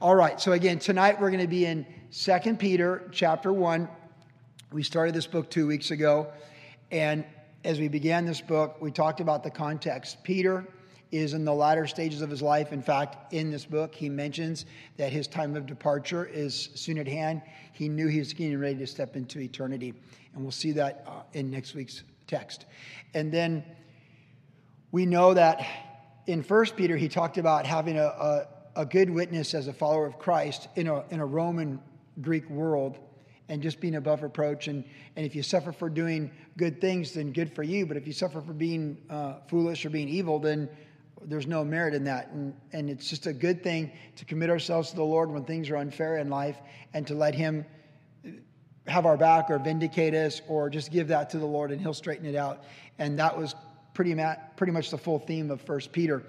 All right, so again, tonight we're going to be in 2 Peter chapter 1. We started this book two weeks ago, and as we began this book, we talked about the context. Peter is in the latter stages of his life. In fact, in this book, he mentions that his time of departure is soon at hand. He knew he was getting ready to step into eternity, and we'll see that uh, in next week's text. And then we know that in First Peter, he talked about having a, a, a good witness as a follower of Christ in a, in a Roman Greek world and just being above reproach. And, and if you suffer for doing good things, then good for you. But if you suffer for being uh, foolish or being evil, then there's no merit in that. And, and it's just a good thing to commit ourselves to the Lord when things are unfair in life and to let Him have our back or vindicate us or just give that to the Lord and He'll straighten it out. And that was pretty, ma- pretty much the full theme of First Peter.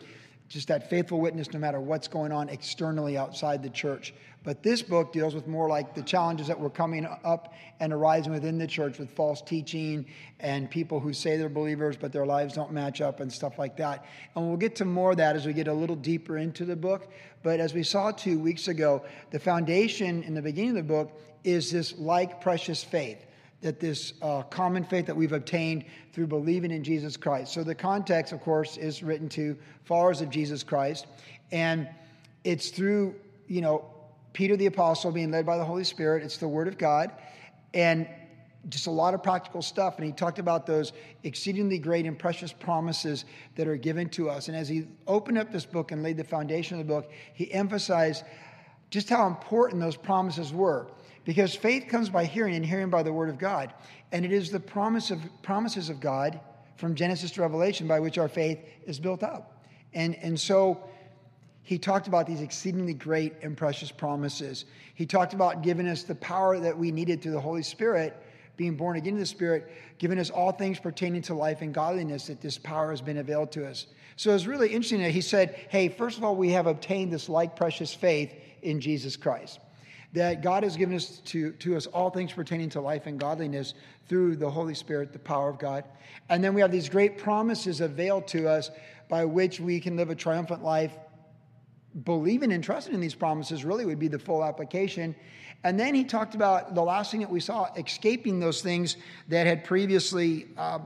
Just that faithful witness no matter what's going on externally outside the church. But this book deals with more like the challenges that were coming up and arising within the church with false teaching and people who say they're believers but their lives don't match up and stuff like that. And we'll get to more of that as we get a little deeper into the book. But as we saw two weeks ago, the foundation in the beginning of the book is this like precious faith that this uh, common faith that we've obtained through believing in Jesus Christ. So the context, of course, is written to followers of Jesus Christ, and it's through you know Peter the apostle being led by the Holy Spirit. It's the Word of God, and just a lot of practical stuff. And he talked about those exceedingly great and precious promises that are given to us. And as he opened up this book and laid the foundation of the book, he emphasized just how important those promises were. Because faith comes by hearing, and hearing by the word of God. And it is the promise of, promises of God from Genesis to Revelation by which our faith is built up. And, and so he talked about these exceedingly great and precious promises. He talked about giving us the power that we needed through the Holy Spirit, being born again in the Spirit, giving us all things pertaining to life and godliness, that this power has been availed to us. So it's really interesting that he said, hey, first of all, we have obtained this like precious faith in Jesus Christ that God has given us to, to us all things pertaining to life and godliness through the Holy Spirit, the power of God. And then we have these great promises availed to us by which we can live a triumphant life. Believing and trusting in these promises really would be the full application. And then he talked about the last thing that we saw, escaping those things that had previously, uh,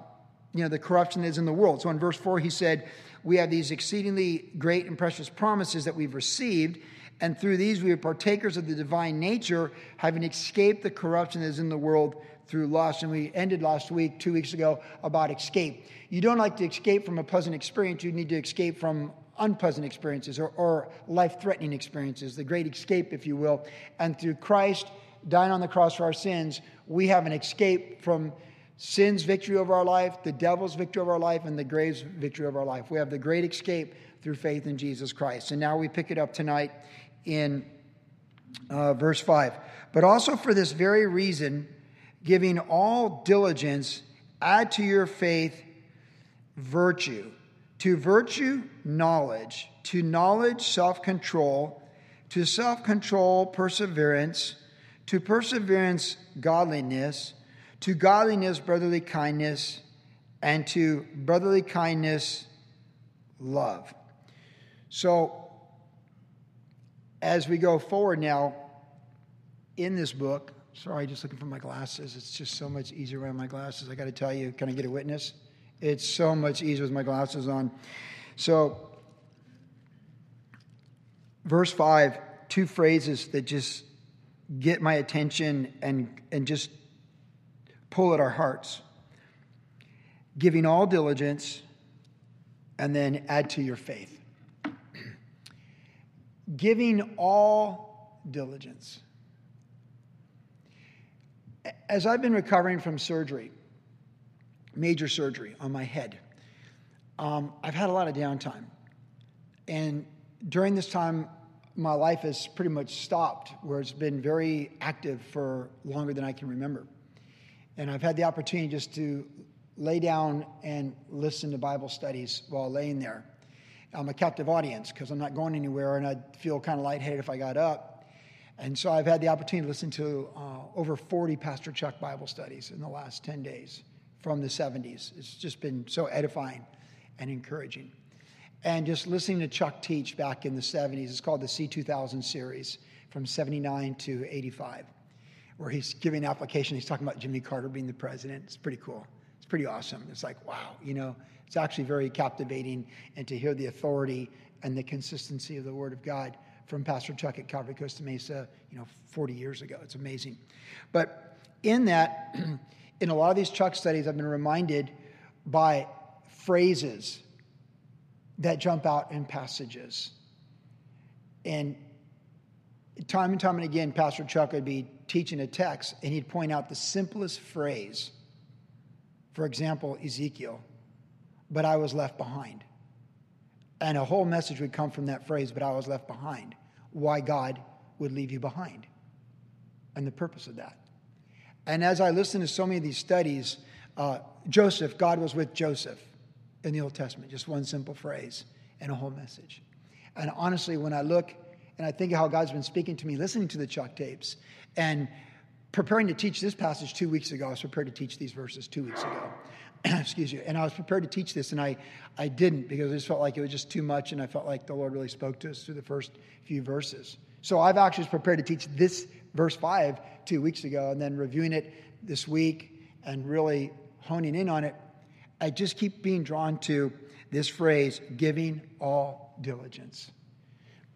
you know, the corruption that is in the world. So in verse 4, he said, We have these exceedingly great and precious promises that we've received and through these we are partakers of the divine nature, having escaped the corruption that is in the world through lust. And we ended last week, two weeks ago, about escape. You don't like to escape from a pleasant experience, you need to escape from unpleasant experiences or, or life threatening experiences, the great escape, if you will. And through Christ dying on the cross for our sins, we have an escape from sin's victory over our life, the devil's victory over our life, and the grave's victory over our life. We have the great escape through faith in Jesus Christ. And now we pick it up tonight in uh, verse 5. But also for this very reason, giving all diligence, add to your faith virtue. To virtue, knowledge. To knowledge, self control. To self control, perseverance. To perseverance, godliness. To godliness, brotherly kindness. And to brotherly kindness, love. So, as we go forward now in this book, sorry, just looking for my glasses. It's just so much easier wearing my glasses. I got to tell you, can I get a witness? It's so much easier with my glasses on. So, verse 5, two phrases that just get my attention and, and just pull at our hearts giving all diligence, and then add to your faith giving all diligence. As I've been recovering from surgery, major surgery on my head, um, I've had a lot of downtime. And during this time, my life has pretty much stopped, where it's been very active for longer than I can remember. And I've had the opportunity just to lay down and listen to Bible studies while laying there. I'm a captive audience because I'm not going anywhere and I'd feel kind of lightheaded if I got up. And so I've had the opportunity to listen to uh, over 40 Pastor Chuck Bible studies in the last 10 days from the 70s. It's just been so edifying and encouraging. and just listening to Chuck teach back in the 70s. It's called the C2000 series from 79 to 85, where he's giving application. He's talking about Jimmy Carter being the president. It's pretty cool. It's pretty awesome. It's like, wow, you know, it's actually very captivating and to hear the authority and the consistency of the Word of God from Pastor Chuck at Calvary Costa Mesa, you know, 40 years ago. It's amazing. But in that, in a lot of these Chuck studies, I've been reminded by phrases that jump out in passages. And time and time and again, Pastor Chuck would be teaching a text and he'd point out the simplest phrase. For example, Ezekiel, but I was left behind. And a whole message would come from that phrase, but I was left behind. Why God would leave you behind and the purpose of that. And as I listen to so many of these studies, uh, Joseph, God was with Joseph in the Old Testament, just one simple phrase and a whole message. And honestly, when I look and I think of how God's been speaking to me, listening to the Chuck tapes, and preparing to teach this passage two weeks ago, I was prepared to teach these verses two weeks ago. Excuse you. And I was prepared to teach this, and I, I didn't because I just felt like it was just too much, and I felt like the Lord really spoke to us through the first few verses. So I've actually prepared to teach this verse 5 two weeks ago, and then reviewing it this week and really honing in on it. I just keep being drawn to this phrase giving all diligence.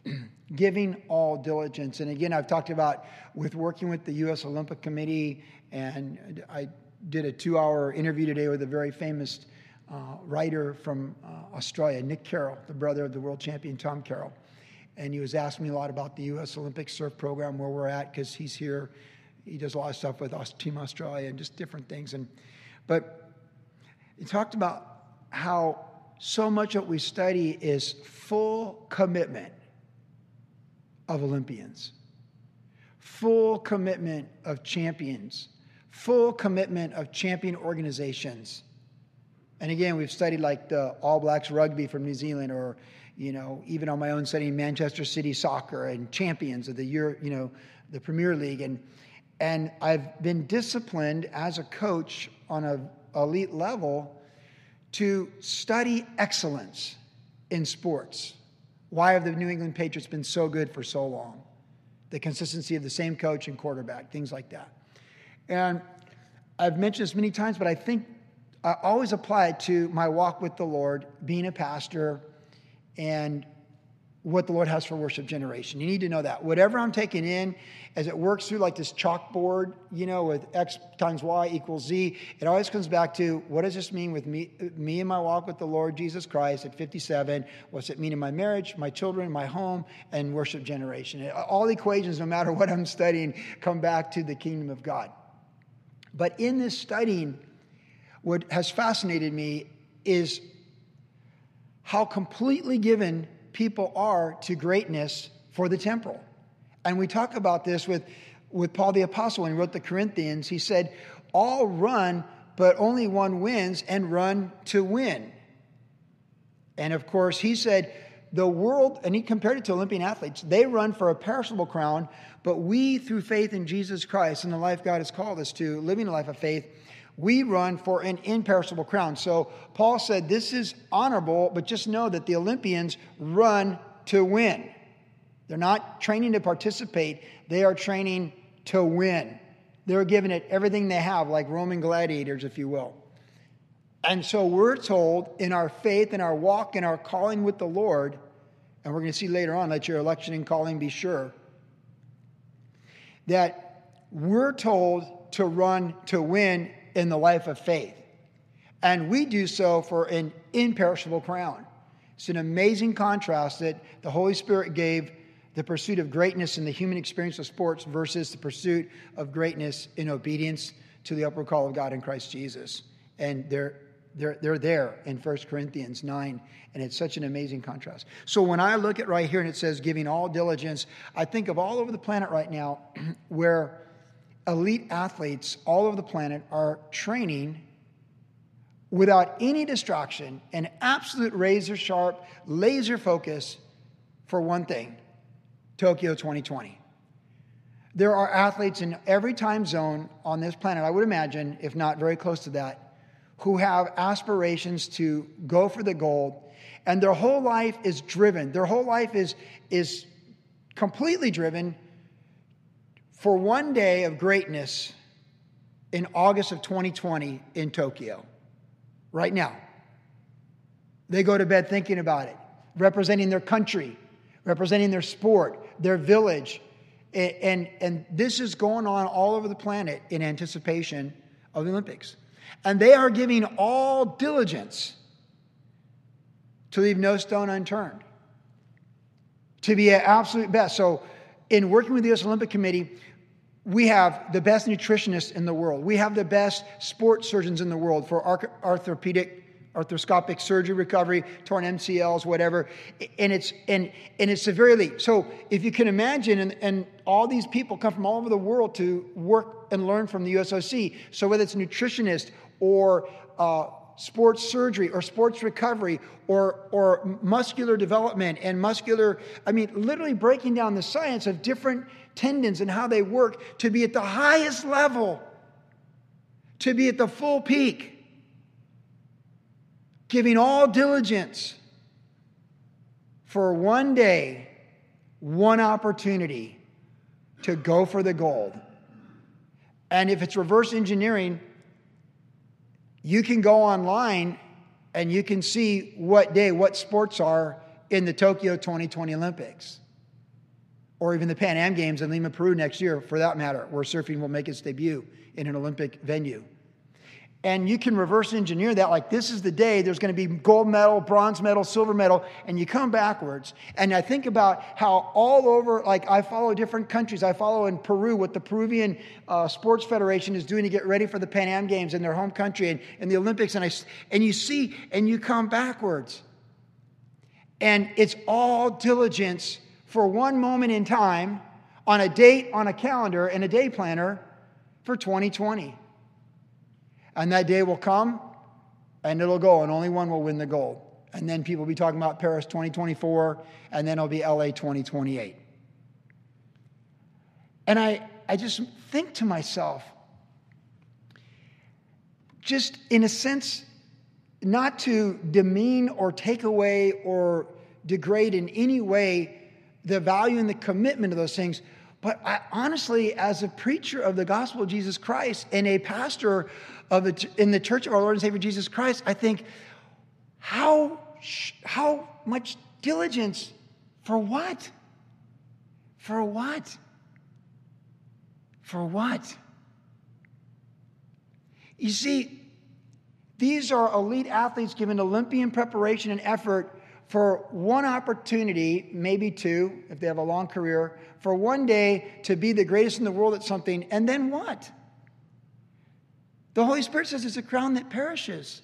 giving all diligence. And again, I've talked about with working with the U.S. Olympic Committee, and I did a two hour interview today with a very famous uh, writer from uh, Australia, Nick Carroll, the brother of the world champion Tom Carroll. And he was asking me a lot about the U.S. Olympic surf program, where we're at, because he's here. He does a lot of stuff with Team Australia and just different things. And but he talked about how so much of what we study is full commitment of Olympians, full commitment of champions, full commitment of champion organizations. And again, we've studied like the All Blacks rugby from New Zealand, or you know, even on my own studying Manchester City soccer and champions of the you know, the Premier League, and and I've been disciplined as a coach on a elite level to study excellence in sports. Why have the New England Patriots been so good for so long? The consistency of the same coach and quarterback, things like that. And I've mentioned this many times, but I think I always apply it to my walk with the Lord, being a pastor, and what the Lord has for worship generation. You need to know that. Whatever I'm taking in, as it works through like this chalkboard, you know, with X times Y equals Z, it always comes back to what does this mean with me, me and my walk with the Lord Jesus Christ at 57? What's it mean in my marriage, my children, my home, and worship generation? All equations, no matter what I'm studying, come back to the kingdom of God. But in this studying, what has fascinated me is how completely given people are to greatness for the temporal. And we talk about this with, with Paul the Apostle when he wrote the Corinthians. He said, All run, but only one wins, and run to win. And of course, he said, the world, and he compared it to Olympian athletes, they run for a perishable crown, but we, through faith in Jesus Christ and the life God has called us to, living a life of faith, we run for an imperishable crown. So Paul said, This is honorable, but just know that the Olympians run to win. They're not training to participate, they are training to win. They're giving it everything they have, like Roman gladiators, if you will. And so we're told in our faith, in our walk, in our calling with the Lord, and we're going to see later on, let your election and calling be sure, that we're told to run to win in the life of faith. And we do so for an imperishable crown. It's an amazing contrast that the Holy Spirit gave the pursuit of greatness in the human experience of sports versus the pursuit of greatness in obedience to the upward call of God in Christ Jesus. And they're, they're, they're there in 1 Corinthians 9, and it's such an amazing contrast. So when I look at right here and it says giving all diligence, I think of all over the planet right now where elite athletes all over the planet are training without any distraction and absolute razor sharp, laser focus for one thing Tokyo 2020. There are athletes in every time zone on this planet, I would imagine, if not very close to that, who have aspirations to go for the gold And their whole life is driven. Their whole life is, is completely driven for one day of greatness in August of 2020 in Tokyo. Right now. They go to bed thinking about it, representing their country, representing their sport, their village. And, and, and this is going on all over the planet in anticipation of the Olympics. And they are giving all diligence to leave no stone unturned, to be at absolute best. So, in working with the U.S. Olympic Committee, we have the best nutritionists in the world. We have the best sports surgeons in the world for orthopedic arthroscopic surgery recovery, torn MCLs, whatever. And it's and and it's severely so if you can imagine, and, and all these people come from all over the world to work and learn from the USOC. So whether it's nutritionist or uh, sports surgery or sports recovery or, or muscular development and muscular, I mean, literally breaking down the science of different tendons and how they work to be at the highest level, to be at the full peak giving all diligence for one day, one opportunity to go for the gold. And if it's reverse engineering, you can go online and you can see what day, what sports are in the Tokyo 2020 Olympics. Or even the Pan Am Games in Lima, Peru next year, for that matter, where surfing will make its debut in an Olympic venue. And you can reverse engineer that like this is the day there's going to be gold medal, bronze medal, silver medal, and you come backwards. And I think about how all over, like I follow different countries. I follow in Peru what the Peruvian uh, Sports Federation is doing to get ready for the Pan Am Games in their home country and, and the Olympics. And, I, and you see, and you come backwards. And it's all diligence for one moment in time on a date, on a calendar, and a day planner for 2020. And that day will come and it'll go, and only one will win the gold. And then people will be talking about Paris 2024, and then it'll be LA 2028. And I, I just think to myself, just in a sense, not to demean or take away or degrade in any way the value and the commitment of those things. But I, honestly, as a preacher of the gospel of Jesus Christ and a pastor of in the church of our Lord and Savior Jesus Christ, I think, how, how much diligence for what? For what? For what? You see, these are elite athletes given Olympian preparation and effort for one opportunity, maybe two, if they have a long career, for one day to be the greatest in the world at something, and then what? The Holy Spirit says it's a crown that perishes.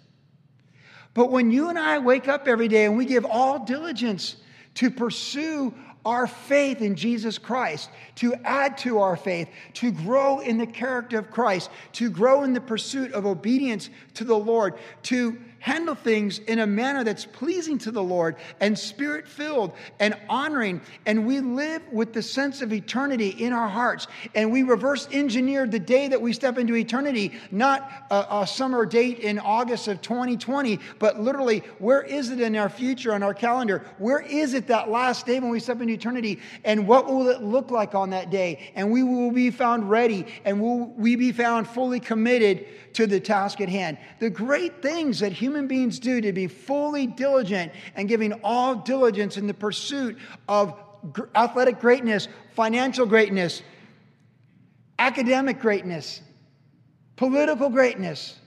But when you and I wake up every day and we give all diligence to pursue our faith in Jesus Christ, to add to our faith, to grow in the character of Christ, to grow in the pursuit of obedience to the Lord, to handle things in a manner that's pleasing to the Lord and spirit filled and honoring. And we live with the sense of eternity in our hearts. And we reverse engineer the day that we step into eternity, not a, a summer date in August of 2020, but literally, where is it in our future on our calendar? Where is it that last day when we step into eternity? And what will it look like on that day? And we will be found ready and will we be found fully committed to the task at hand. The great things that human beings do to be fully diligent and giving all diligence in the pursuit of athletic greatness, financial greatness, academic greatness, political greatness.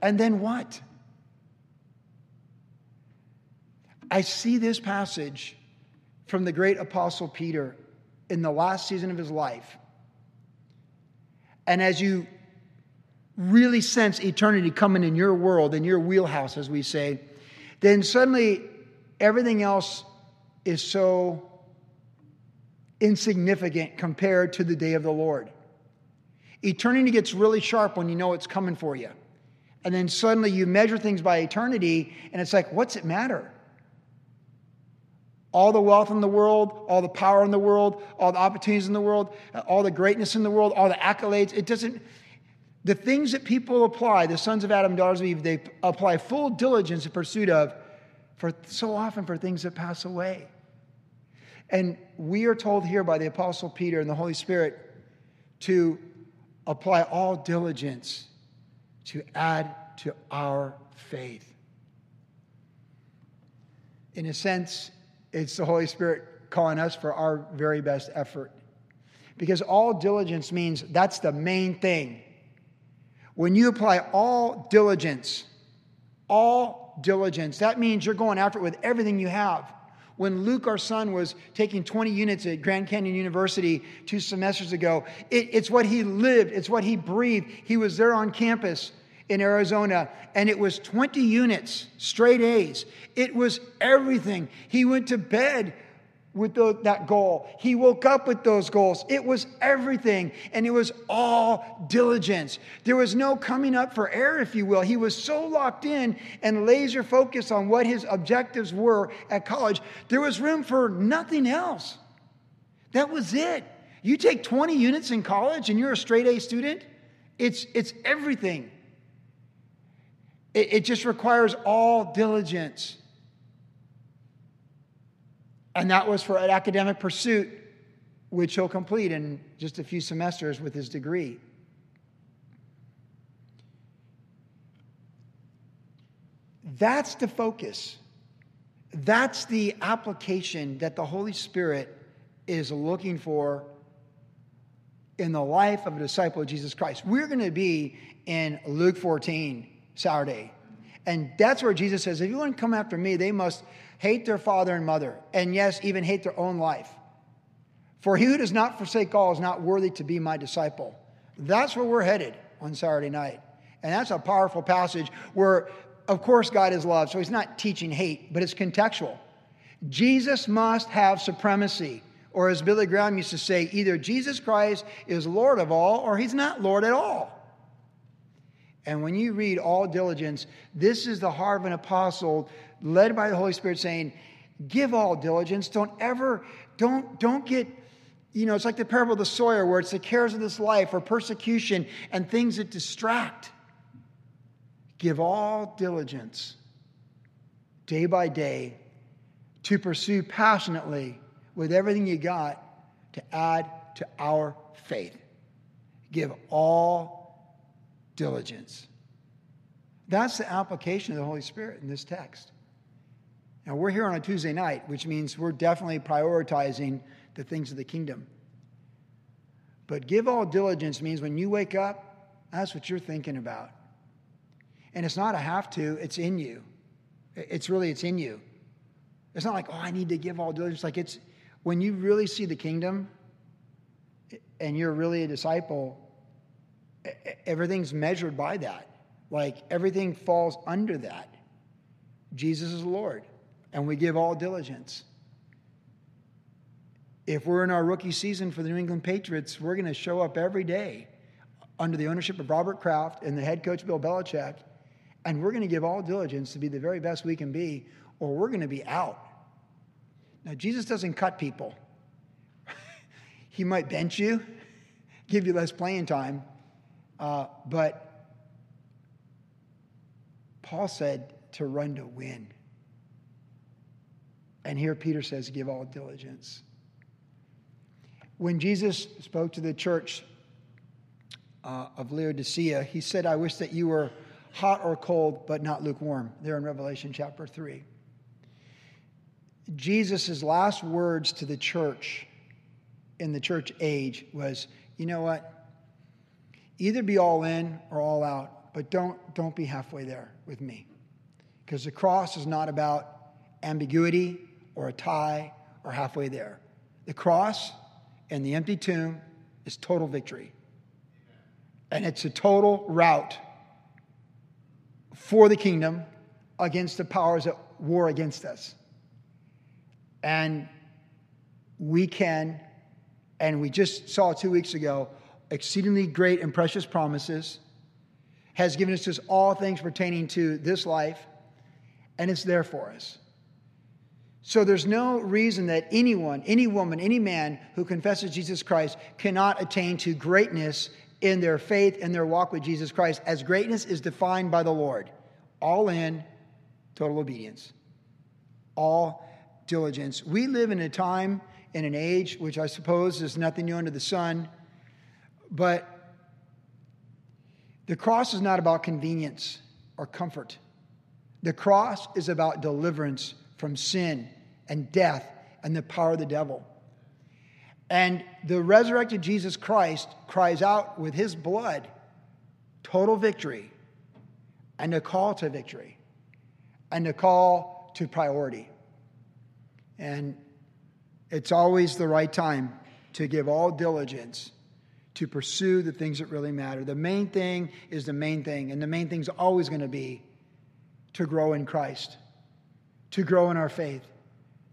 And then what? I see this passage from the great apostle Peter in the last season of his life. And as you really sense eternity coming in your world, in your wheelhouse, as we say, then suddenly everything else is so insignificant compared to the day of the Lord. Eternity gets really sharp when you know it's coming for you. And then suddenly you measure things by eternity, and it's like, what's it matter? All the wealth in the world, all the power in the world, all the opportunities in the world, all the greatness in the world, all the accolades, it doesn't, the things that people apply, the sons of Adam, daughters of Eve, they apply full diligence in pursuit of, for so often for things that pass away. And we are told here by the Apostle Peter and the Holy Spirit to apply all diligence to add to our faith. In a sense, it's the Holy Spirit calling us for our very best effort. Because all diligence means that's the main thing. When you apply all diligence, all diligence, that means you're going after it with everything you have. When Luke, our son, was taking 20 units at Grand Canyon University two semesters ago, it, it's what he lived, it's what he breathed. He was there on campus in Arizona, and it was 20 units, straight A's. It was everything. He went to bed with the, that goal. He woke up with those goals. It was everything, and it was all diligence. There was no coming up for air, if you will. He was so locked in and laser focused on what his objectives were at college, there was room for nothing else. That was it. You take 20 units in college and you're a straight A student, it's, it's everything. It, it just requires all diligence. And that was for an academic pursuit, which he'll complete in just a few semesters with his degree. That's the focus. That's the application that the Holy Spirit is looking for in the life of a disciple of Jesus Christ. We're going to be in Luke 14 Saturday. And that's where Jesus says, if you want to come after me, they must hate their father and mother, and yes, even hate their own life. For he who does not forsake all is not worthy to be my disciple. That's where we're headed on Saturday night. And that's a powerful passage where, of course, God is love. So he's not teaching hate, but it's contextual. Jesus must have supremacy. Or as Billy Graham used to say, either Jesus Christ is Lord of all or he's not Lord at all. And when you read all diligence, this is the heart of an apostle led by the Holy Spirit saying, give all diligence. Don't ever, don't, don't get, you know, it's like the parable of the sower where it's the cares of this life or persecution and things that distract. Give all diligence day by day to pursue passionately with everything you got to add to our faith. Give all diligence. That's the application of the Holy Spirit in this text. Now, we're here on a Tuesday night, which means we're definitely prioritizing the things of the kingdom. But give all diligence means when you wake up, that's what you're thinking about. And it's not a have to, it's in you. It's really, it's in you. It's not like, oh, I need to give all diligence. Like it's when you really see the kingdom and you're really a disciple, everything's measured by that. Like everything falls under that. Jesus is Lord, and we give all diligence. If we're in our rookie season for the New England Patriots, we're going to show up every day under the ownership of Robert Kraft and the head coach Bill Belichick, and we're going to give all diligence to be the very best we can be, or we're going to be out. Now, Jesus doesn't cut people. he might bench you, give you less playing time, uh, but Paul said to run to win. And here Peter says, give all diligence. When Jesus spoke to the church uh, of Laodicea, he said, I wish that you were hot or cold, but not lukewarm, there in Revelation chapter 3. Jesus' last words to the church in the church age was, You know what? Either be all in or all out, but don't, don't be halfway there with me. Because the cross is not about ambiguity or a tie or halfway there. The cross and the empty tomb is total victory. And it's a total rout for the kingdom against the powers that war against us. And we can, and we just saw two weeks ago, exceedingly great and precious promises, has given us just all things pertaining to this life, and it's there for us. So there's no reason that anyone, any woman, any man who confesses Jesus Christ cannot attain to greatness in their faith and their walk with Jesus Christ, as greatness is defined by the Lord. All in, total obedience. all diligence. We live in a time in an age which I suppose is nothing new under the sun, but the cross is not about convenience or comfort. The cross is about deliverance from sin and death and the power of the devil. And the resurrected Jesus Christ cries out with his blood total victory and a call to victory and a call to priority. And it's always the right time to give all diligence to pursue the things that really matter. The main thing is the main thing, and the main thing is always going to be to grow in Christ, to grow in our faith.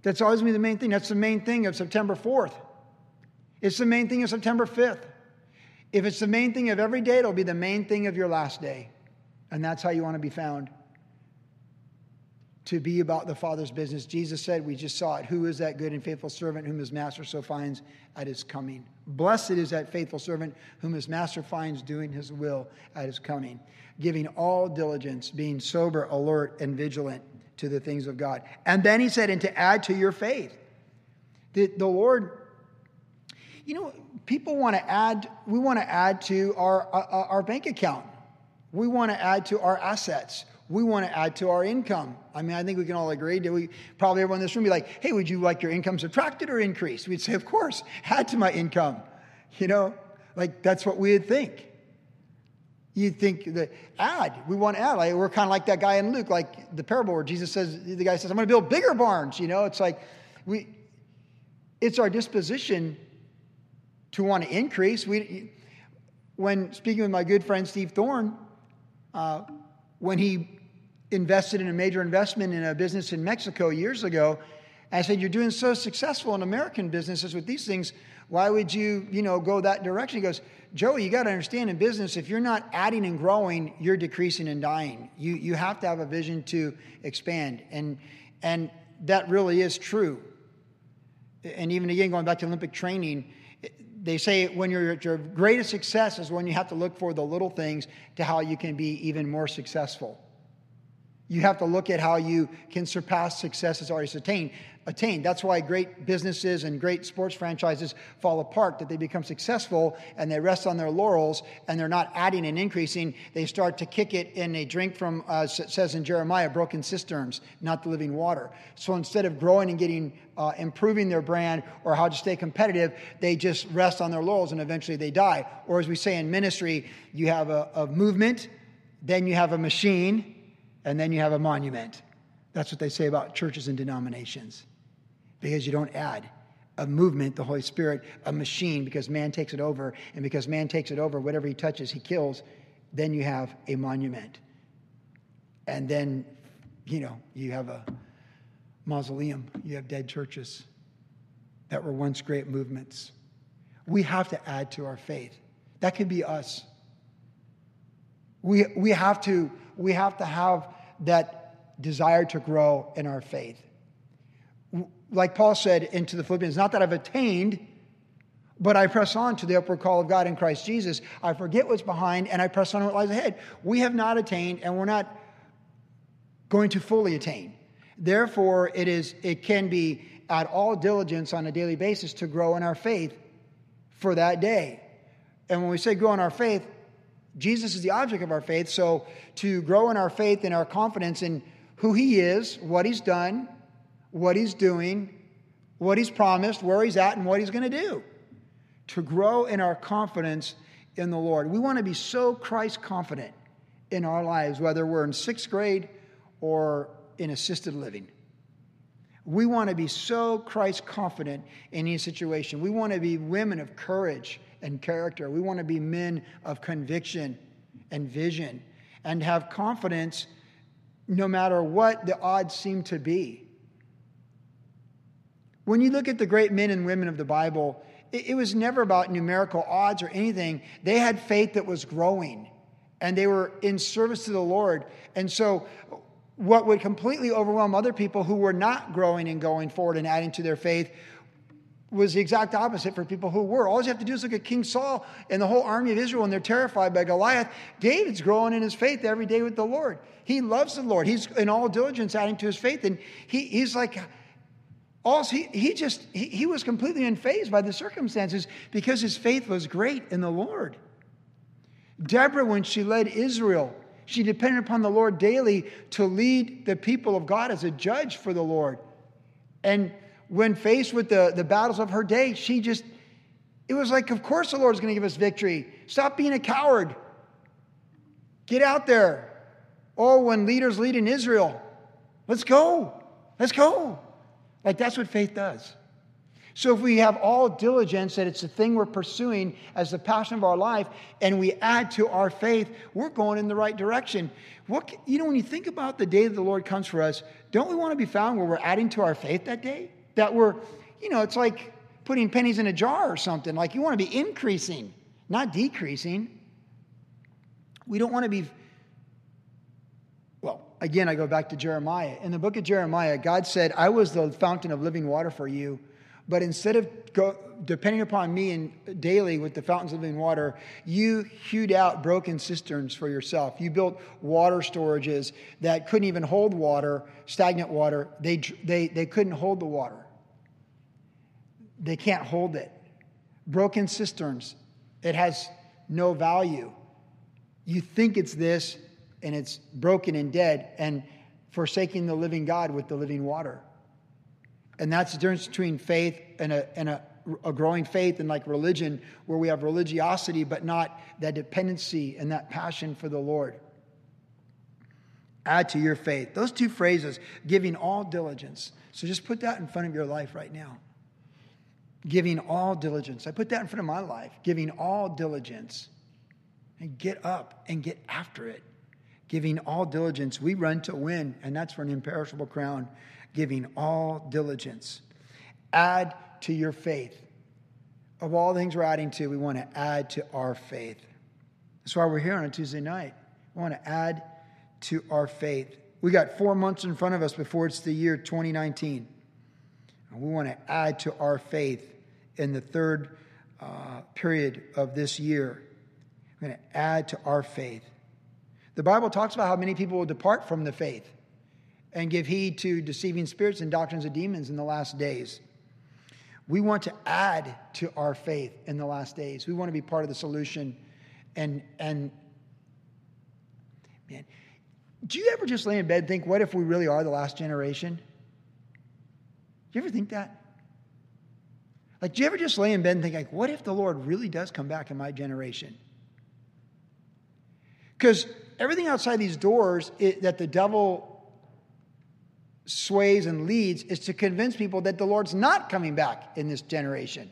That's always going to be the main thing. That's the main thing of September 4th. It's the main thing of September 5th. If it's the main thing of every day, it'll be the main thing of your last day. And that's how you want to be found to be about the Father's business. Jesus said, we just saw it, who is that good and faithful servant whom his master so finds at his coming? Blessed is that faithful servant whom his master finds doing his will at his coming, giving all diligence, being sober, alert, and vigilant to the things of God. And then he said, and to add to your faith. The, the Lord, you know, people want to add, we want to add to our, our, our bank account. We want to add to our assets we want to add to our income. I mean, I think we can all agree. Do we probably everyone in this room be like, hey, would you like your income subtracted or increased? We'd say, of course, add to my income. You know, like that's what we'd think. You'd think that add, we want add. Like, we're kind of like that guy in Luke, like the parable where Jesus says, the guy says, I'm going to build bigger barns. You know, it's like we, it's our disposition to want to increase. We, when speaking with my good friend Steve Thorne, uh, when he invested in a major investment in a business in Mexico years ago. I said, You're doing so successful in American businesses with these things. Why would you, you know, go that direction? He goes, Joey, you got to understand in business, if you're not adding and growing, you're decreasing and dying. You, you have to have a vision to expand. And, and that really is true. And even again, going back to Olympic training, they say when you're at your greatest success is when you have to look for the little things to how you can be even more successful. You have to look at how you can surpass success that's already attained. Attained. That's why great businesses and great sports franchises fall apart, that they become successful and they rest on their laurels and they're not adding and increasing. They start to kick it and they drink from, uh, says in Jeremiah, broken cisterns, not the living water. So instead of growing and getting, uh, improving their brand or how to stay competitive, they just rest on their laurels and eventually they die. Or as we say in ministry, you have a, a movement, then you have a machine, and then you have a monument. That's what they say about churches and denominations. Because you don't add a movement, the Holy Spirit, a machine, because man takes it over. And because man takes it over, whatever he touches, he kills. Then you have a monument. And then, you know, you have a mausoleum. You have dead churches that were once great movements. We have to add to our faith. That could be us. We, we, have to, we have to have that desire to grow in our faith. Like Paul said into the Philippians, not that I've attained, but I press on to the upward call of God in Christ Jesus. I forget what's behind and I press on what lies ahead. We have not attained and we're not going to fully attain. Therefore, it is it can be at all diligence on a daily basis to grow in our faith for that day. And when we say grow in our faith, Jesus is the object of our faith. So to grow in our faith and our confidence in who He is, what He's done, what He's doing, what He's promised, where He's at, and what He's going to do. To grow in our confidence in the Lord. We want to be so Christ confident in our lives, whether we're in sixth grade or in assisted living. We want to be so Christ confident in any situation. We want to be women of courage and character. We want to be men of conviction and vision and have confidence no matter what the odds seem to be. When you look at the great men and women of the Bible, it, it was never about numerical odds or anything. They had faith that was growing and they were in service to the Lord. And so, what would completely overwhelm other people who were not growing and going forward and adding to their faith was the exact opposite for people who were. All you have to do is look at King Saul and the whole army of Israel, and they're terrified by Goliath. David's growing in his faith every day with the Lord. He loves the Lord. He's in all diligence adding to his faith. And he, he's like, all he, he just, he, he was completely unfazed by the circumstances because his faith was great in the Lord. Deborah, when she led Israel, she depended upon the Lord daily to lead the people of God as a judge for the Lord. And when faced with the, the battles of her day, she just, it was like, of course the Lord's going to give us victory. Stop being a coward. Get out there. Oh, when leaders lead in Israel, let's go. Let's go. Like that's what faith does. So if we have all diligence that it's the thing we're pursuing as the passion of our life, and we add to our faith, we're going in the right direction. What you know, when you think about the day that the Lord comes for us, don't we want to be found where we're adding to our faith that day? That we're, you know, it's like putting pennies in a jar or something. Like you want to be increasing, not decreasing. We don't want to be again, I go back to Jeremiah. In the book of Jeremiah, God said, I was the fountain of living water for you. But instead of go, depending upon me and daily with the fountains of living water, you hewed out broken cisterns for yourself. You built water storages that couldn't even hold water, stagnant water. They, they, they couldn't hold the water. They can't hold it. Broken cisterns, it has no value. You think it's this, and it's broken and dead and forsaking the living God with the living water. And that's the difference between faith and a, and a, a growing faith and like religion, where we have religiosity, but not that dependency and that passion for the Lord. Add to your faith. Those two phrases, giving all diligence. So just put that in front of your life right now. Giving all diligence. I put that in front of my life. Giving all diligence. And get up and get after it giving all diligence, we run to win, and that's for an imperishable crown. Giving all diligence. Add to your faith. Of all things we're adding to, we want to add to our faith. That's why we're here on a Tuesday night. We want to add to our faith. We got four months in front of us before it's the year 2019. And we want to add to our faith in the third uh, period of this year. We're going to add to our faith. The Bible talks about how many people will depart from the faith and give heed to deceiving spirits and doctrines of demons in the last days. We want to add to our faith in the last days. We want to be part of the solution. And, and man, do you ever just lay in bed and think, what if we really are the last generation? Do you ever think that? Like, do you ever just lay in bed and think, like, what if the Lord really does come back in my generation? Because everything outside these doors it, that the devil sways and leads is to convince people that the Lord's not coming back in this generation.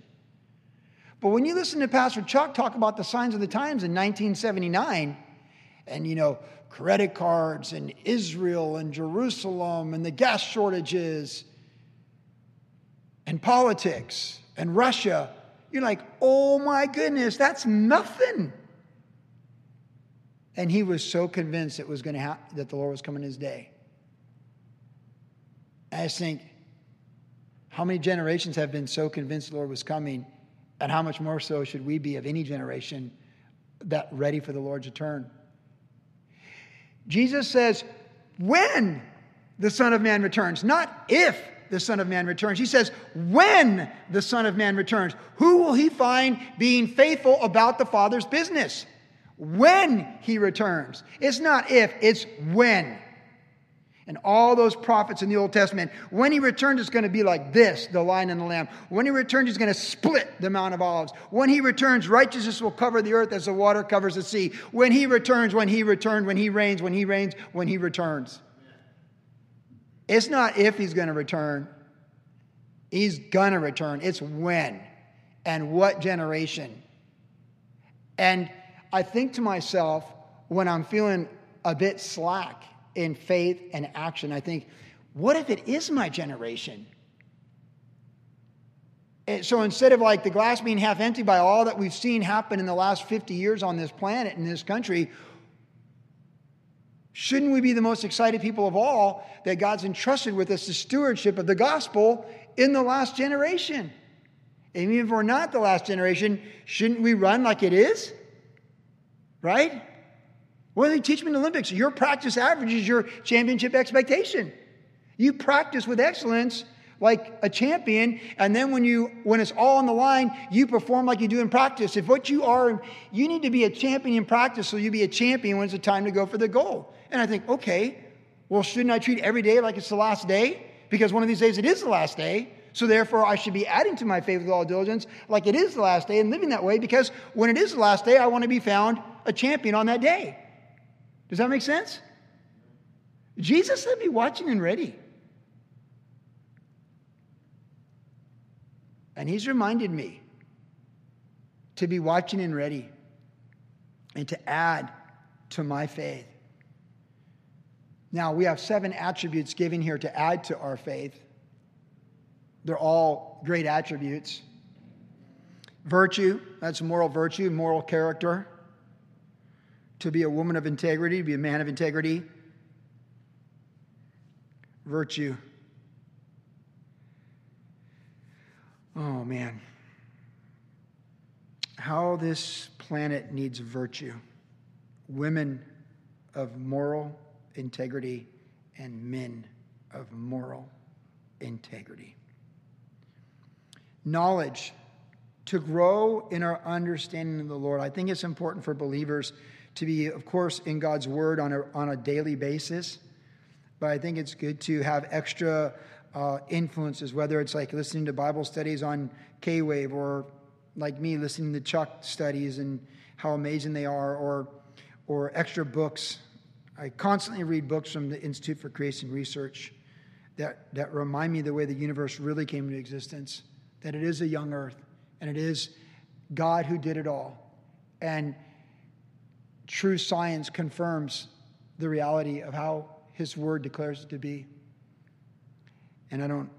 But when you listen to Pastor Chuck talk about the signs of the times in 1979, and you know, credit cards and Israel and Jerusalem and the gas shortages and politics and Russia, you're like, oh my goodness, that's nothing. And he was so convinced it was going to happen, that the Lord was coming his day. I just think, how many generations have been so convinced the Lord was coming, and how much more so should we be of any generation that ready for the Lord's return? Jesus says, when the Son of Man returns, not if the Son of Man returns. He says, when the Son of Man returns, who will he find being faithful about the Father's business? When he returns. It's not if, it's when. And all those prophets in the Old Testament, when he returns, it's going to be like this the lion and the lamb. When he returns, he's going to split the Mount of Olives. When he returns, righteousness will cover the earth as the water covers the sea. When he returns, when he returns, when he reigns, when he reigns, when he returns. It's not if he's going to return, he's going to return. It's when and what generation. And I think to myself when I'm feeling a bit slack in faith and action, I think, what if it is my generation? And so instead of like the glass being half empty by all that we've seen happen in the last 50 years on this planet, in this country, shouldn't we be the most excited people of all that God's entrusted with us the stewardship of the gospel in the last generation? And even if we're not the last generation, shouldn't we run like it is? Right? What do they teach me in the Olympics? Your practice average is your championship expectation. You practice with excellence like a champion, and then when you when it's all on the line, you perform like you do in practice. If what you are, you need to be a champion in practice, so you be a champion when it's the time to go for the goal. And I think, okay, well, shouldn't I treat every day like it's the last day? Because one of these days it is the last day. So therefore, I should be adding to my faith with all diligence, like it is the last day, and living that way. Because when it is the last day, I want to be found a champion on that day. Does that make sense? Jesus said, "Be watching and ready." And he's reminded me to be watching and ready and to add to my faith. Now, we have seven attributes given here to add to our faith. They're all great attributes. Virtue, that's moral virtue, moral character. To be a woman of integrity, to be a man of integrity. Virtue. Oh, man. How this planet needs virtue. Women of moral integrity and men of moral integrity. Knowledge. To grow in our understanding of the Lord. I think it's important for believers to be, of course, in God's Word on a, on a daily basis, but I think it's good to have extra uh, influences, whether it's like listening to Bible studies on K Wave or like me listening to Chuck studies and how amazing they are, or, or extra books. I constantly read books from the Institute for Creation Research that, that remind me the way the universe really came into existence, that it is a young earth, and it is God who did it all. And true science confirms the reality of how his word declares it to be and I don't,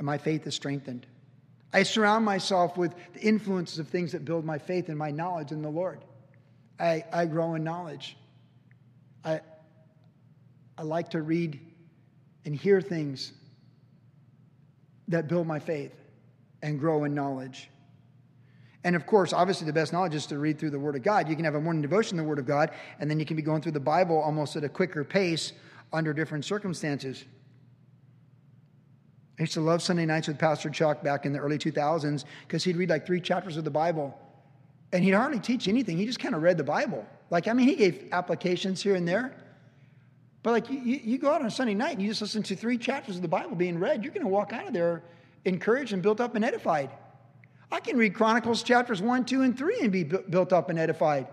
my faith is strengthened. I surround myself with the influences of things that build my faith and my knowledge in the Lord. I, I grow in knowledge. I, I like to read and hear things that build my faith and grow in knowledge. And of course, obviously, the best knowledge is to read through the Word of God. You can have a morning devotion in the Word of God, and then you can be going through the Bible almost at a quicker pace under different circumstances. I used to love Sunday nights with Pastor Chuck back in the early 2000s because he'd read like three chapters of the Bible. And he'd hardly teach anything. He just kind of read the Bible. Like, I mean, he gave applications here and there. But like, you, you go out on a Sunday night and you just listen to three chapters of the Bible being read, you're going to walk out of there encouraged and built up and edified. I can read Chronicles chapters 1, 2, and 3 and be built up and edified.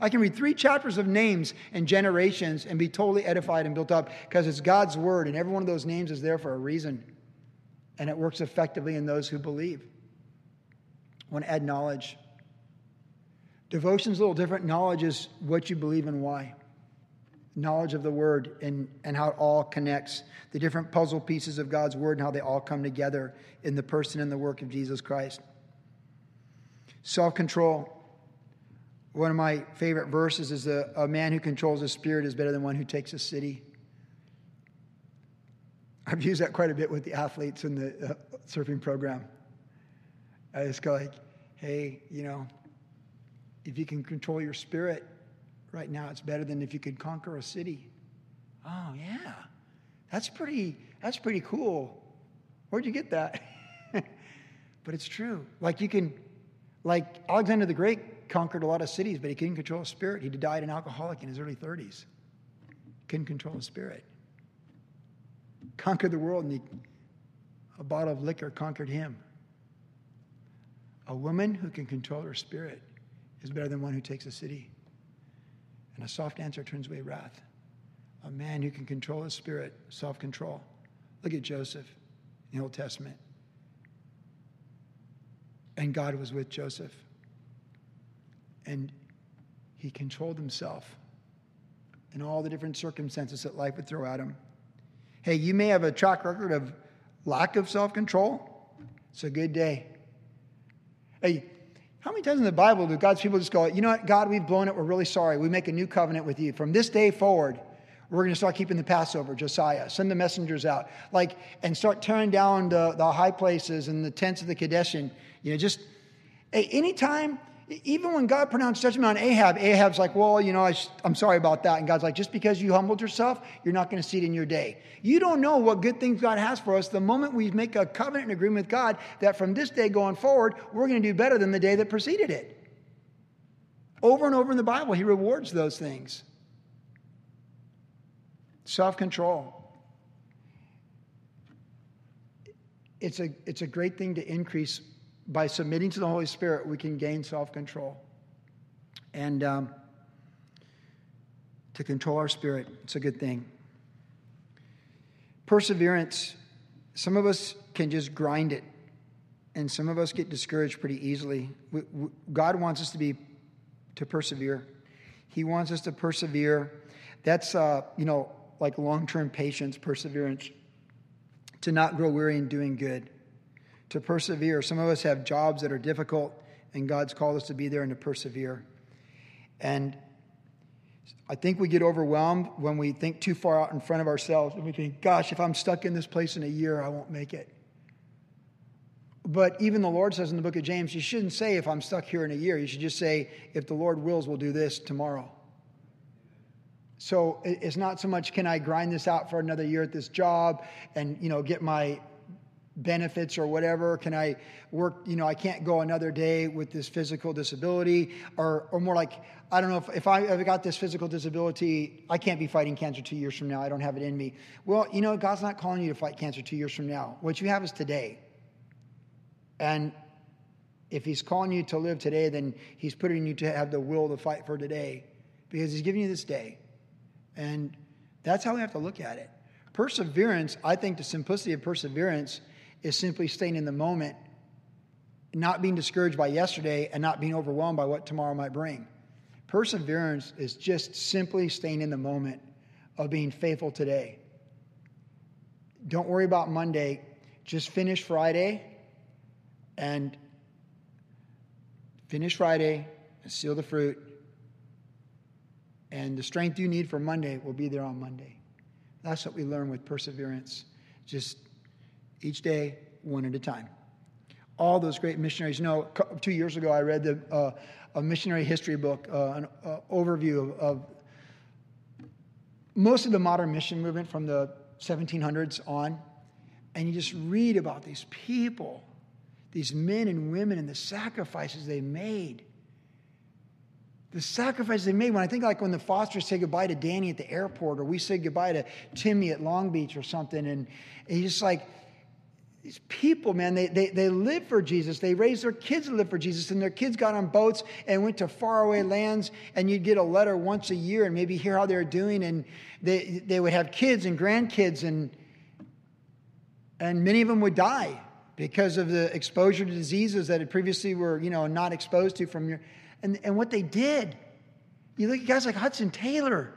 I can read three chapters of names and generations and be totally edified and built up because it's God's word, and every one of those names is there for a reason and it works effectively in those who believe. I want to add knowledge. Devotion's a little different. Knowledge is what you believe and why. Knowledge of the Word and, and how it all connects, the different puzzle pieces of God's Word and how they all come together in the person and the work of Jesus Christ. Self control. One of my favorite verses is a, a man who controls his spirit is better than one who takes a city. I've used that quite a bit with the athletes in the uh, surfing program. I just go like, hey, you know, if you can control your spirit right now, it's better than if you could conquer a city. Oh yeah, that's pretty. That's pretty cool. Where'd you get that? but it's true. Like you can, like Alexander the Great conquered a lot of cities, but he couldn't control his spirit. He died an alcoholic in his early 30s. Couldn't control his spirit conquered the world, and he, a bottle of liquor conquered him. A woman who can control her spirit is better than one who takes a city. And a soft answer turns away wrath. A man who can control his spirit, self control. Look at Joseph in the Old Testament. And God was with Joseph. And he controlled himself in all the different circumstances that life would throw at him. Hey, you may have a track record of lack of self control. It's a good day. Hey, how many times in the Bible do God's people just go, you know what, God, we've blown it. We're really sorry. We make a new covenant with you. From this day forward, We're going to start keeping the Passover, Josiah. Send the messengers out. Like, and start tearing down the, the high places and the tents of the Kadesh. And, you know, just anytime, even when God pronounced judgment on Ahab, Ahab's like, well, you know, I, am sorry about that. And God's like, just because you humbled yourself, you're not going to see it in your day. You don't know what good things God has for us the moment we make a covenant and agreement with God that from this day going forward, we're going to do better than the day that preceded it. Over and over in the Bible, He rewards those things. Self control. It's a, it's a great thing to increase. By submitting to the Holy Spirit, we can gain self control. And um, to control our spirit, it's a good thing. Perseverance, some of us can just grind it, and some of us get discouraged pretty easily. We, we, God wants us to be to persevere. He wants us to persevere. That's uh, you know like long term patience, perseverance, to not grow weary in doing good, to persevere. Some of us have jobs that are difficult, and God's called us to be there and to persevere. And I think we get overwhelmed when we think too far out in front of ourselves and we think, gosh, if I'm stuck in this place in a year, I won't make it. But even the Lord says in the book of James, you shouldn't say, if I'm stuck here in a year. You should just say, if the Lord wills, we'll do this tomorrow. So it's not so much can I grind this out for another year at this job and you know get my benefits or whatever? Can i work you know i can't go another day with this physical disability? Or or more like i don't know if, if i have got this physical disability i can't be fighting cancer two years from now. I don't have it in me. Well you know god's not calling you to fight cancer two years from now. What you have is today. And if he's calling you to live today then he's putting you to have the will to fight for today because he's giving you this day. And that's how we have to look at it. Perseverance, I think the simplicity of perseverance is simply staying in the moment, not being discouraged by yesterday, and not being overwhelmed by what tomorrow might bring. Perseverance is just simply staying in the moment of being faithful today. Don't worry about Monday. Just finish Friday and finish Friday and seal the fruit and the strength you need for Monday will be there on Monday. That's what we learn with perseverance. Just each day, one at a time. All those great missionaries. You know, two years ago, I read the, uh, a missionary history book, uh, an uh, overview of, of most of the modern mission movement from the 1700s on. And you just read about these people, these men and women, and the sacrifices they made the sacrifices they made. When I think like when the Fosters say goodbye to Danny at the airport, or we say goodbye to Timmy at Long Beach or something, and he's just like, these people, man, they, they, they live for Jesus. They raised their kids to live for Jesus, and their kids got on boats and went to faraway lands, and you'd get a letter once a year and maybe hear how they're doing, and they, they would have kids and grandkids, and, and many of them would die because of the exposure to diseases that had previously were, you know, not exposed to from your and, and what they did. You look at guys like Hudson Taylor.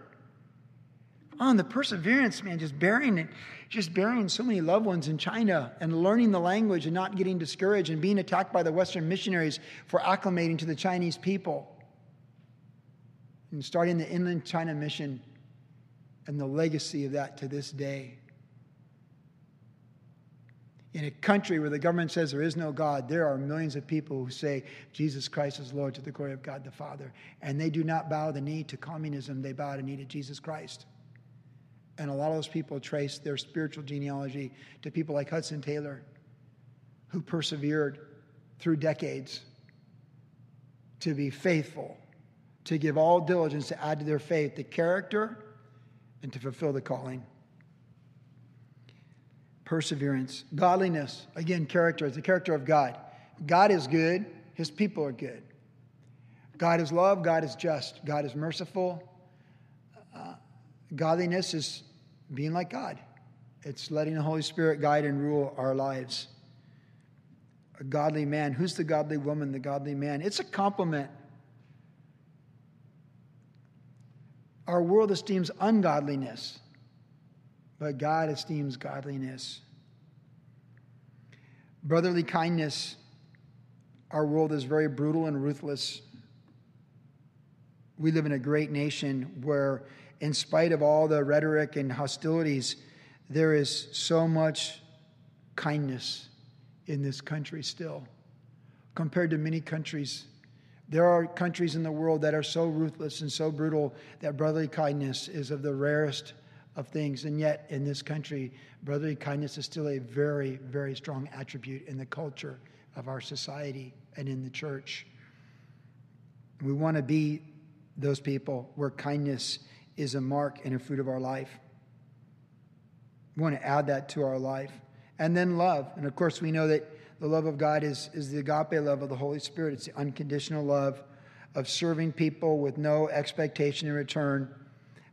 Oh, the perseverance, man, just burying it, just burying so many loved ones in China and learning the language and not getting discouraged and being attacked by the Western missionaries for acclimating to the Chinese people. And starting the Inland China Mission and the legacy of that to this day in a country where the government says there is no God, there are millions of people who say Jesus Christ is Lord to the glory of God the Father. And they do not bow the knee to communism, they bow the knee to Jesus Christ. And a lot of those people trace their spiritual genealogy to people like Hudson Taylor, who persevered through decades to be faithful, to give all diligence to add to their faith the character and to fulfill the calling perseverance, godliness. Again, character is the character of God. God is good, his people are good. God is love, God is just, God is merciful. Uh, godliness is being like God, it's letting the Holy Spirit guide and rule our lives. A godly man. Who's the godly woman, the godly man? It's a compliment. Our world esteems ungodliness but God esteems godliness. Brotherly kindness. Our world is very brutal and ruthless. We live in a great nation where in spite of all the rhetoric and hostilities, there is so much kindness in this country still compared to many countries. There are countries in the world that are so ruthless and so brutal that brotherly kindness is of the rarest of things. And yet, in this country, brotherly kindness is still a very, very strong attribute in the culture of our society and in the church. We want to be those people where kindness is a mark and a fruit of our life. We want to add that to our life. And then love. And of course, we know that the love of God is, is the agape love of the Holy Spirit. It's the unconditional love of serving people with no expectation in return,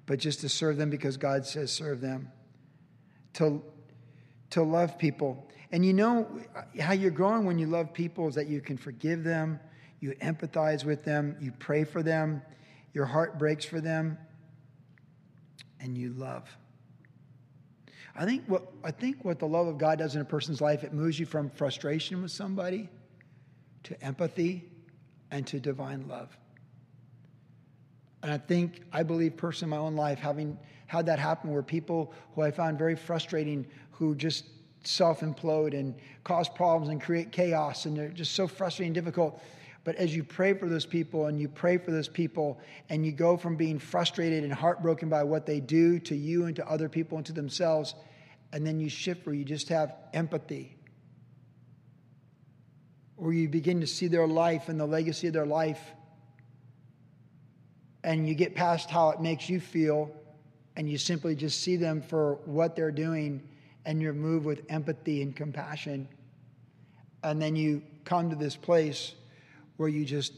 but just to serve them because God says serve them. To, to love people. And you know how you're growing when you love people is that you can forgive them, you empathize with them, you pray for them, your heart breaks for them, and you love. I think what I think what the love of God does in a person's life, it moves you from frustration with somebody to empathy and to divine love. And I think I believe personally in my own life, having had that happen where people who I found very frustrating, who just self implode and cause problems and create chaos, and they're just so frustrating and difficult. But as you pray for those people and you pray for those people, and you go from being frustrated and heartbroken by what they do to you and to other people and to themselves, and then you shift where you just have empathy, where you begin to see their life and the legacy of their life, and you get past how it makes you feel, and you simply just see them for what they're doing, and you're moved with empathy and compassion. And then you come to this place where you just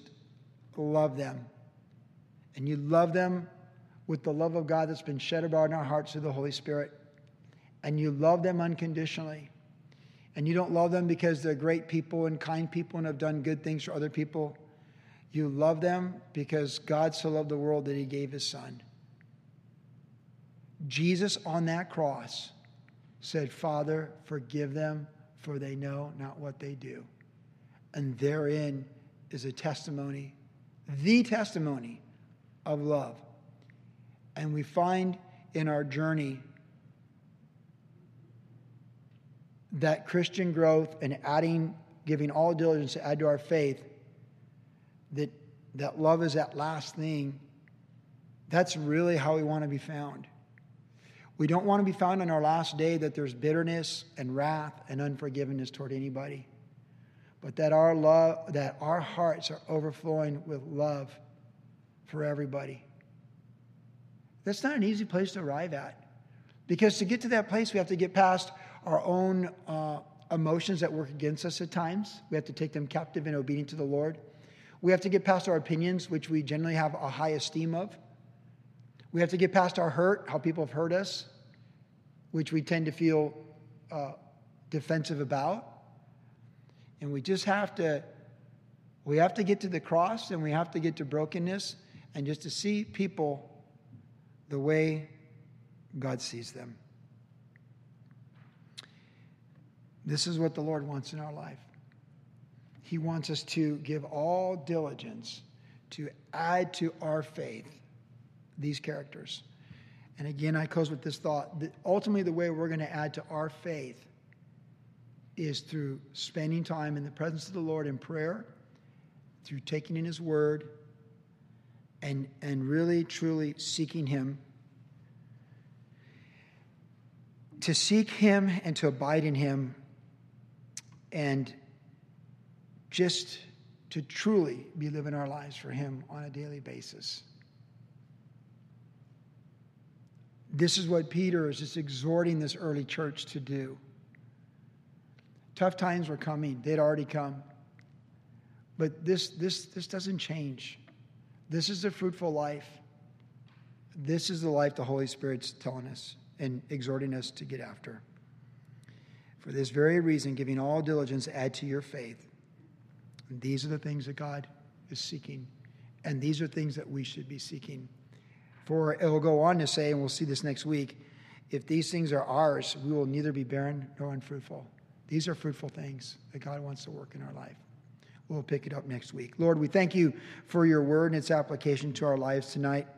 love them. And you love them with the love of God that's been shed abroad in our hearts through the Holy Spirit. And you love them unconditionally. And you don't love them because they're great people and kind people and have done good things for other people. You love them because God so loved the world that he gave his son. Jesus on that cross said, Father, forgive them, for they know not what they do. And therein is a testimony, the testimony of love. And we find in our journey that Christian growth and adding, giving all diligence to add to our faith, that, that love is that last thing. That's really how we want to be found. We don't want to be found on our last day that there's bitterness and wrath and unforgiveness toward anybody but that our love that our hearts are overflowing with love for everybody. That's not an easy place to arrive at. Because to get to that place we have to get past our own uh, emotions that work against us at times. We have to take them captive and obedient to the lord. We have to get past our opinions which we generally have a high esteem of. We have to get past our hurt how people have hurt us which we tend to feel uh, defensive about and we just have to we have to get to the cross and we have to get to brokenness and just to see people the way God sees them. This is what the Lord wants in our life. He wants us to give all diligence to add to our faith these characters. And again, I close with this thought ultimately, the way we're going to add to our faith is through spending time in the presence of the Lord in prayer, through taking in His Word, and, and really, truly seeking Him. To seek Him and to abide in Him, and just to truly be living our lives for Him on a daily basis. This is what Peter is just exhorting this early church to do. Tough times were coming, they'd already come. But this, this, this doesn't change. This is a fruitful life. This is the life the Holy Spirit's telling us and exhorting us to get after. For this very reason, giving all diligence, add to your faith. And these are the things that God is seeking, and these are things that we should be seeking. For it will go on to say, and we'll see this next week if these things are ours, we will neither be barren nor unfruitful. These are fruitful things that God wants to work in our life. We'll pick it up next week. Lord, we thank you for your word and its application to our lives tonight.